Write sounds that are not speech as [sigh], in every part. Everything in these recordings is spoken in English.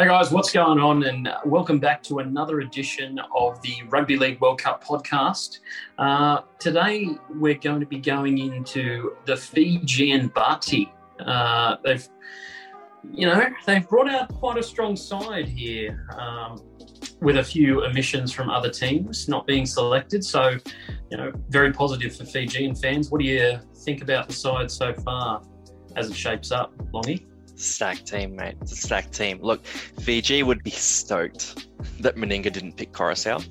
Hey guys, what's going on? And welcome back to another edition of the Rugby League World Cup podcast. Uh, today we're going to be going into the Fijian Bati. Uh, they've, you know, they've brought out quite a strong side here, um, with a few omissions from other teams not being selected. So, you know, very positive for Fijian fans. What do you think about the side so far as it shapes up, Longy? Stacked team, mate. It's a stacked team. Look, Fiji would be stoked that Meninga didn't pick Koroisau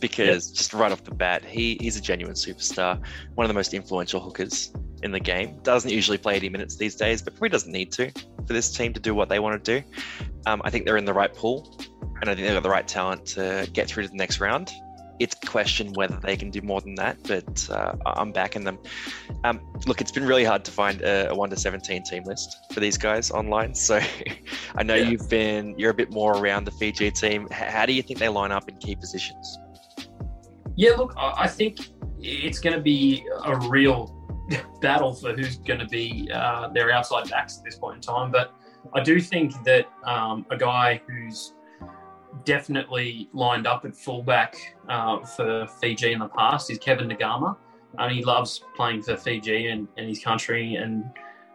because yep. just right off the bat, he, he's a genuine superstar, one of the most influential hookers in the game. Doesn't usually play 80 minutes these days, but probably doesn't need to for this team to do what they want to do. Um, I think they're in the right pool, and I think they've got the right talent to get through to the next round it's question whether they can do more than that, but uh, I'm backing them. Um, look, it's been really hard to find a, a, one to seventeen team list for these guys online. So [laughs] I know yeah. you've been you're a bit more around the Fiji team. How do you think they line up in key positions? Yeah, look, I think it's going to be a real [laughs] battle for who's going to be uh, their outside backs at this point in time. But I do think that um, a guy who's definitely lined up at fullback uh, for Fiji in the past is Kevin Naiqama. And he loves playing for Fiji and, and his country, and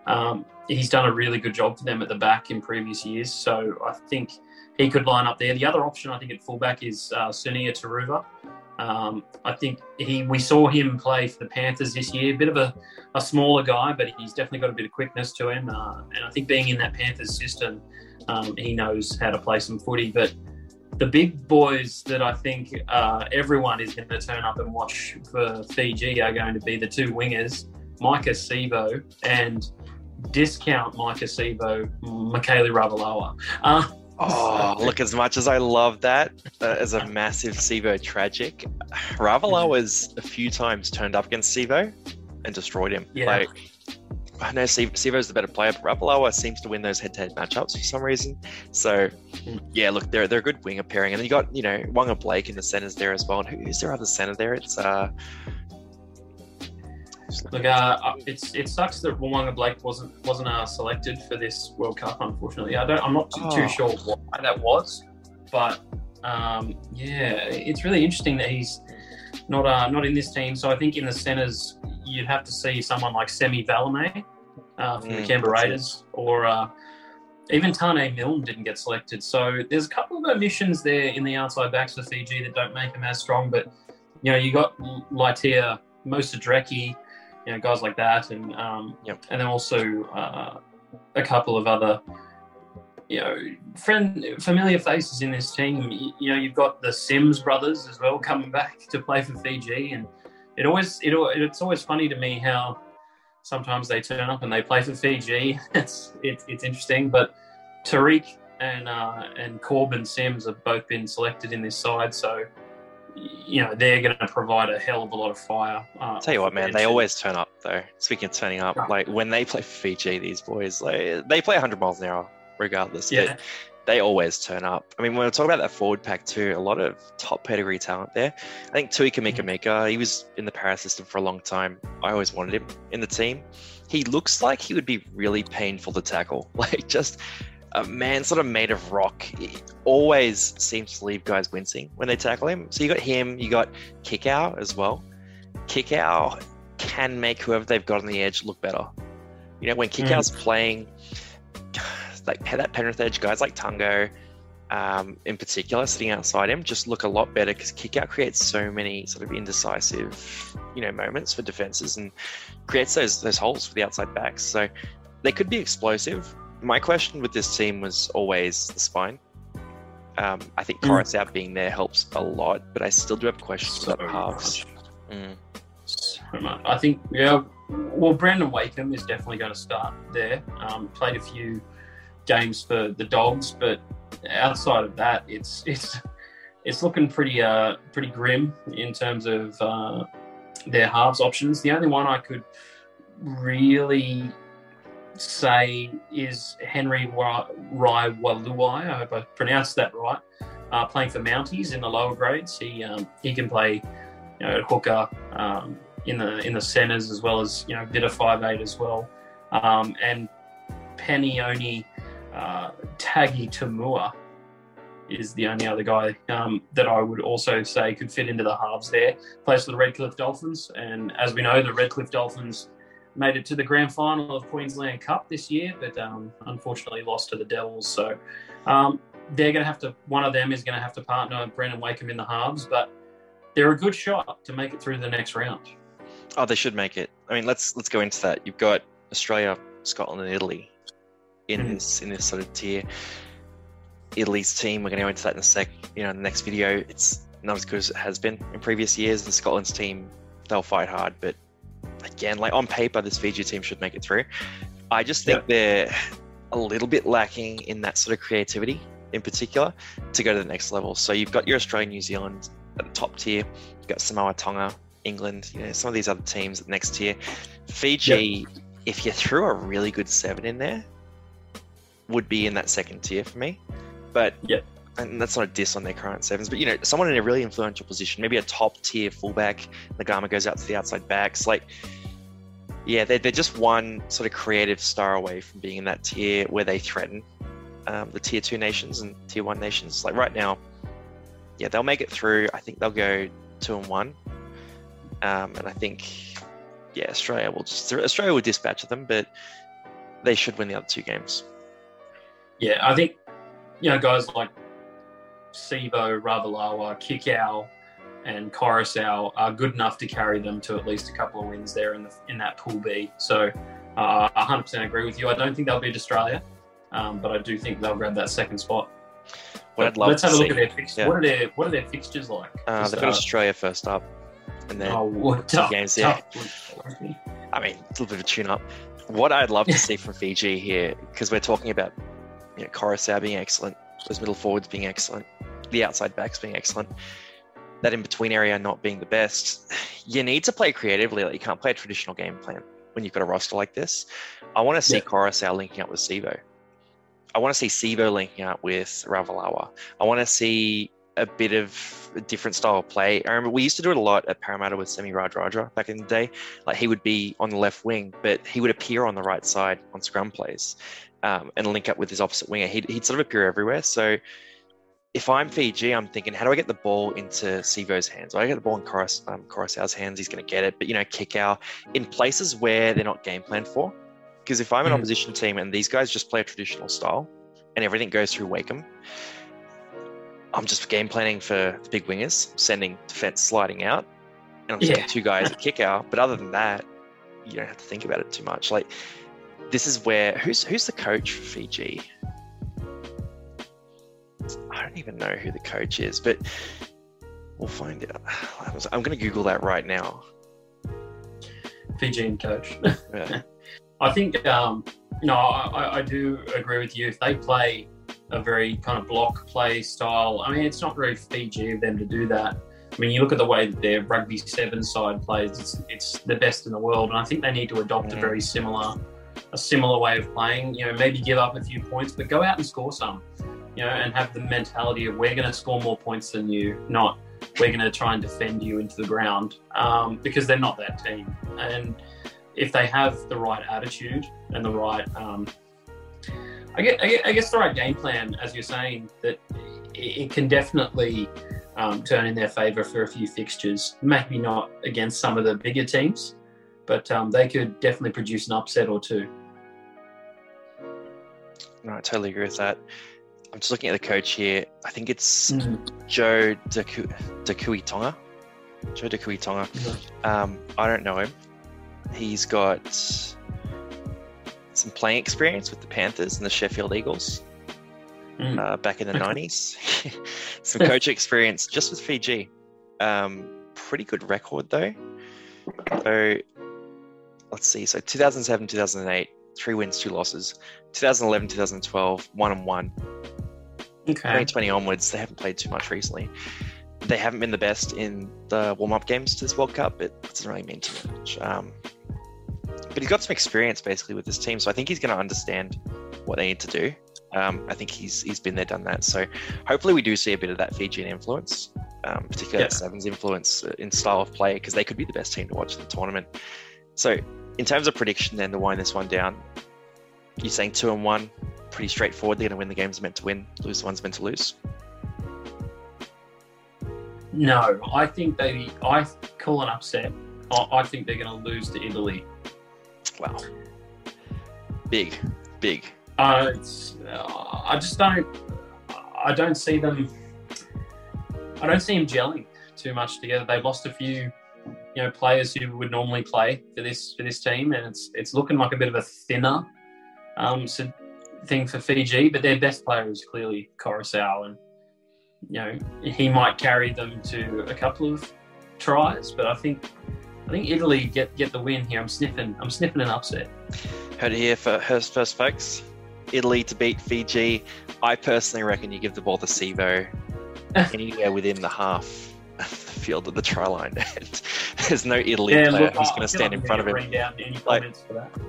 um, he's done a really good job for them at the back in previous years. So I think he could line up there. The other option I think at fullback is uh, Sunia Turuva. Um, I think he we saw him play for the Panthers this year. A bit of a, a smaller guy, but he's definitely got a bit of quickness to him. Uh, and I think being in that Panthers system, um, he knows how to play some footy. But the big boys that I think uh, everyone is going to turn up and watch for Fiji are going to be the two wingers, Maika Sivo and discount Maika Sivo, Mikaele Ravalawa. Uh, oh, [laughs] look, as much as I love that uh, as a massive Sivo tragic, Ravalawa has a few times turned up against Sivo and destroyed him. Yeah. Like, I know Sivo's the better player, but Ravalawa seems to win those head-to-head matchups for some reason. So, yeah, look, they're they're a good winger pairing, and then you got you know Waqa Blake in the centers there as well. And who is their other center there? It's uh. Look, uh, uh, it's it sucks that Waqa Blake wasn't wasn't uh, selected for this World Cup. Unfortunately, I don't. I'm not too, oh. too sure why that was, but um, yeah, it's really interesting that he's not uh, not in this team. So I think in the centres you'd have to see someone like Semi Valemei uh, from mm, the Canberra Raiders, or uh, even Taane Milne didn't get selected. So there's a couple of omissions there in the outside backs for Fiji that don't make them as strong. But you know, you got Litea, Moceidreke, you know, guys like that, and um, yep. and then also uh, a couple of other you know, friend, familiar faces in this team. You, you, know, you've got the Sims brothers as well coming back to play for Fiji, and it always it, it's always funny to me how sometimes they turn up and they play for Fiji. [laughs] It's it's, it's interesting, but Tariq and uh, and Korbin Sims have both been selected in this side, so you know they're going to provide a hell of a lot of fire. Uh, Tell you what, man, they always turn up though. Speaking of turning up, like when they play for Fiji, these boys like they play 100 miles an hour regardless. Yeah. They always turn up. I mean, when we talk about that forward pack too, a lot of top pedigree talent there. I think Tui Kamikamica, he was in the para system for a long time. I always wanted him in the team. He looks like he would be really painful to tackle. [laughs] Like just a man sort of made of rock. He always seems to leave guys wincing when they tackle him. So you got him, you got Kikau as well. Kikau can make whoever they've got on the edge look better. You know, when Kikau's mm. playing, like that Penrith edge, guys like Tago, um, in particular, sitting outside him, just look a lot better because Kikau creates so many sort of indecisive, you know, moments for defenses and creates those those holes for the outside backs. So they could be explosive. My question with this team was always the spine. Um, I think Koroisau mm. being there helps a lot, but I still do have questions so about halves. Mm. So I think, yeah, well, Brandon Wakeham is definitely going to start there. Um, played a few games for the Dogs, but outside of that, it's it's it's looking pretty uh pretty grim in terms of uh, their halves options. The only one I could really say is Henry Raiwalui. I hope I pronounced that right. Uh, playing for Mounties in the lower grades, he um, he can play, you know, hooker um, in the in the centres as well as you know bit of five eight as well. Um, and Penioni uh, Tagituimua is the only other guy um, that I would also say could fit into the halves there. Plays for the Redcliffe Dolphins, and as we know, the Redcliffe Dolphins made it to the grand final of Queensland Cup this year, but um, unfortunately lost to the Devils. So um, they're going to have to. One of them is going to have to partner Brandon Wakeham in the halves, but they're a good shot to make it through the next round. Oh, they should make it. I mean, let's let's go into that. You've got Australia, Scotland, and Italy in mm. this in this sort of tier. Italy's team, we're going to go into that in a sec. You know, in the next video, it's not as good as it has been in previous years. And Scotland's team, they'll fight hard, but again, like on paper, this Fiji team should make it through. I just think yeah. they're a little bit lacking in that sort of creativity in particular to go to the next level. So you've got your Australia, New Zealand at the top tier. You've got Samoa, Tonga, England, you know, some of these other teams at the next tier. Fiji, yep. if you threw a really good seven in there, would be in that second tier for me. But yeah, and that's not a diss on their current sevens, but you know, someone in a really influential position, maybe a top tier fullback, Naiqama goes out to the outside backs, like yeah, they're, they're just one sort of creative star away from being in that tier where they threaten um, the tier two nations and tier one nations. Like right now, yeah, they'll make it through. I think they'll go two and one, um, and I think yeah, Australia will just Australia will dispatch them, but they should win the other two games. Yeah, I think you know guys like Sivo, Ravalawa, Kikau, and Koroisau are good enough to carry them to at least a couple of wins there in the in that Pool B. So uh, 100% agree with you. I don't think they'll beat Australia, um, but I do think they'll grab that second spot. What I'd love Let's have a look see. at their fixtures. Yeah. What are their What are their fixtures like? Uh, they've got Australia first up, and then oh, tough, games there. I mean, a little bit of a tune up. What I'd love to see [laughs] from Fiji here, because we're talking about you know, Koroisau being excellent, those middle forwards being excellent, the outside backs being excellent, that in between area not being the best, you need to play creatively. Like you can't play a traditional game plan when you've got a roster like this. I want to see yeah. Koroisau linking up with Sivo. I want to see Sivo linking up with Ravalawa. I want to see a bit of a different style of play. I remember we used to do it a lot at Parramatta with Semi Radradra back in the day. Like he would be on the left wing, but he would appear on the right side on scrum plays um, and link up with his opposite winger. He'd, he'd sort of appear everywhere. So if I'm Fiji, I'm thinking, how do I get the ball into Sivo's hands? I get the ball in Koros, um, hands, he's going to get it. But, you know, kick out in places where they're not game planned for. Because if I'm an mm. opposition team and these guys just play a traditional style and everything goes through Wakeham, I'm just game planning for the big wingers, sending defense sliding out, and I'm yeah. two guys at Kikau. But other than that, you don't have to think about it too much. Like, this is where who's who's the coach for Fiji? I don't even know who the coach is, but we'll find out. [sighs] I'm going to Google that right now. Fijian coach. [laughs] Yeah. I think, um, no, I, I do agree with you. If they play a very kind of block play style, I mean, it's not very Fiji of them to do that. I mean, you look at the way that their rugby seven side plays; it's, it's the best in the world, and I think they need to adopt a very similar, a similar way of playing. You know, maybe give up a few points, but go out and score some you know, and have the mentality of we're going to score more points than you, not we're going to try and defend you into the ground um, because they're not that team. And if they have the right attitude and the right, um, I, guess, I guess the right game plan, as you're saying, that it can definitely um, turn in their favour for a few fixtures. Maybe not against some of the bigger teams, but um, they could definitely produce an upset or two. No, I totally agree with that. I'm just looking at the coach here. I think it's mm. Joe Dakuitoga. Joe Dakuitoga. Mm-hmm. Um, I don't know him. He's got some playing experience with the Panthers and the Sheffield Eagles mm. uh, back in the 90s. [laughs] some coach experience just with Fiji. Um, pretty good record though. So let's see. So 2007, 2008, three wins, two losses. 2011, 2012, one and one. Okay. 2020 onwards, they haven't played too much recently. They haven't been the best in the warm up games to this World Cup, but it doesn't really mean too much. Um, but he's got some experience basically with this team, so I think he's going to understand what they need to do. Um, I think he's he's been there, done that. So hopefully we do see a bit of that Fijian influence, um, particularly yeah. Sevens influence in style of play, because they could be the best team to watch in the tournament. So in terms of prediction, then to wind this one down, you're saying two and one pretty straightforward. They're going to win the games meant to win, lose the ones meant to lose. No, I think they. I call an upset. I, I think they're going to lose to Italy. Wow. Big, big. Uh, it's, uh, I just don't. I don't see them. I don't see them gelling too much together. They've lost a few, you know, players who would normally play for this for this team, and it's it's looking like a bit of a thinner um, thing for Fiji. But their best player is clearly Koroisau, and you know he might carry them to a couple of tries. But I think I think Italy get get the win here. I'm sniffing I'm sniffing an upset. Heard it here for first, first folks. Italy to beat Fiji. I personally reckon you give the ball to Sivo [laughs] anywhere within the half [laughs] of the field of the try line. [laughs] There's no Italy yeah, player look, who's going to stand in front of him. Like,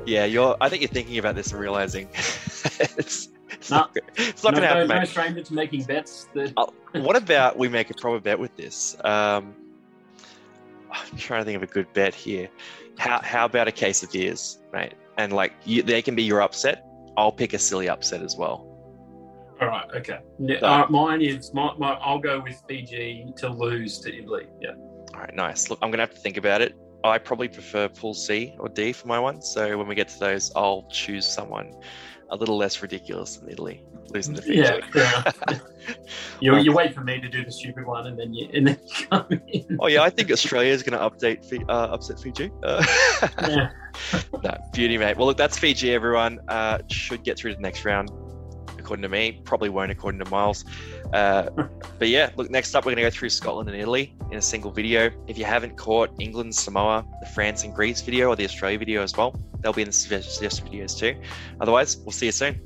yeah, you're. I think you're thinking about this and realizing [laughs] it's, it's nah, not, it's not no, going to happen. No, no stranger to making bets. That... uh, [laughs] what about we make a proper bet with this? Um, I'm trying to think of a good bet here. How how about a case of beers, mate? And like you, they can be your upset. I'll pick a silly upset as well. All right. Okay. Yeah, so, uh, mine is my, my, I'll go with Fiji to lose to Italy. Yeah. All right. Nice. Look, I'm gonna have to think about it. I probably prefer Pool C or D for my one. So when we get to those, I'll choose someone a little less ridiculous than Italy losing to Fiji. Yeah. yeah. [laughs] you, you wait for me to do the stupid one, and then you and then you come in. oh yeah, I think Australia is going to update uh, upset Fiji. Uh, yeah. [laughs] no, beauty, mate. Well, look, that's Fiji. Everyone uh, should get through to the next round according to me. Probably won't according to Miles. Uh, [laughs] but yeah, look, next up, we're going to go through Scotland and Italy in a single video. If you haven't caught England, Samoa, the France and Greece video, or the Australia video as well, they'll be in the suggested videos too. Otherwise, we'll see you soon.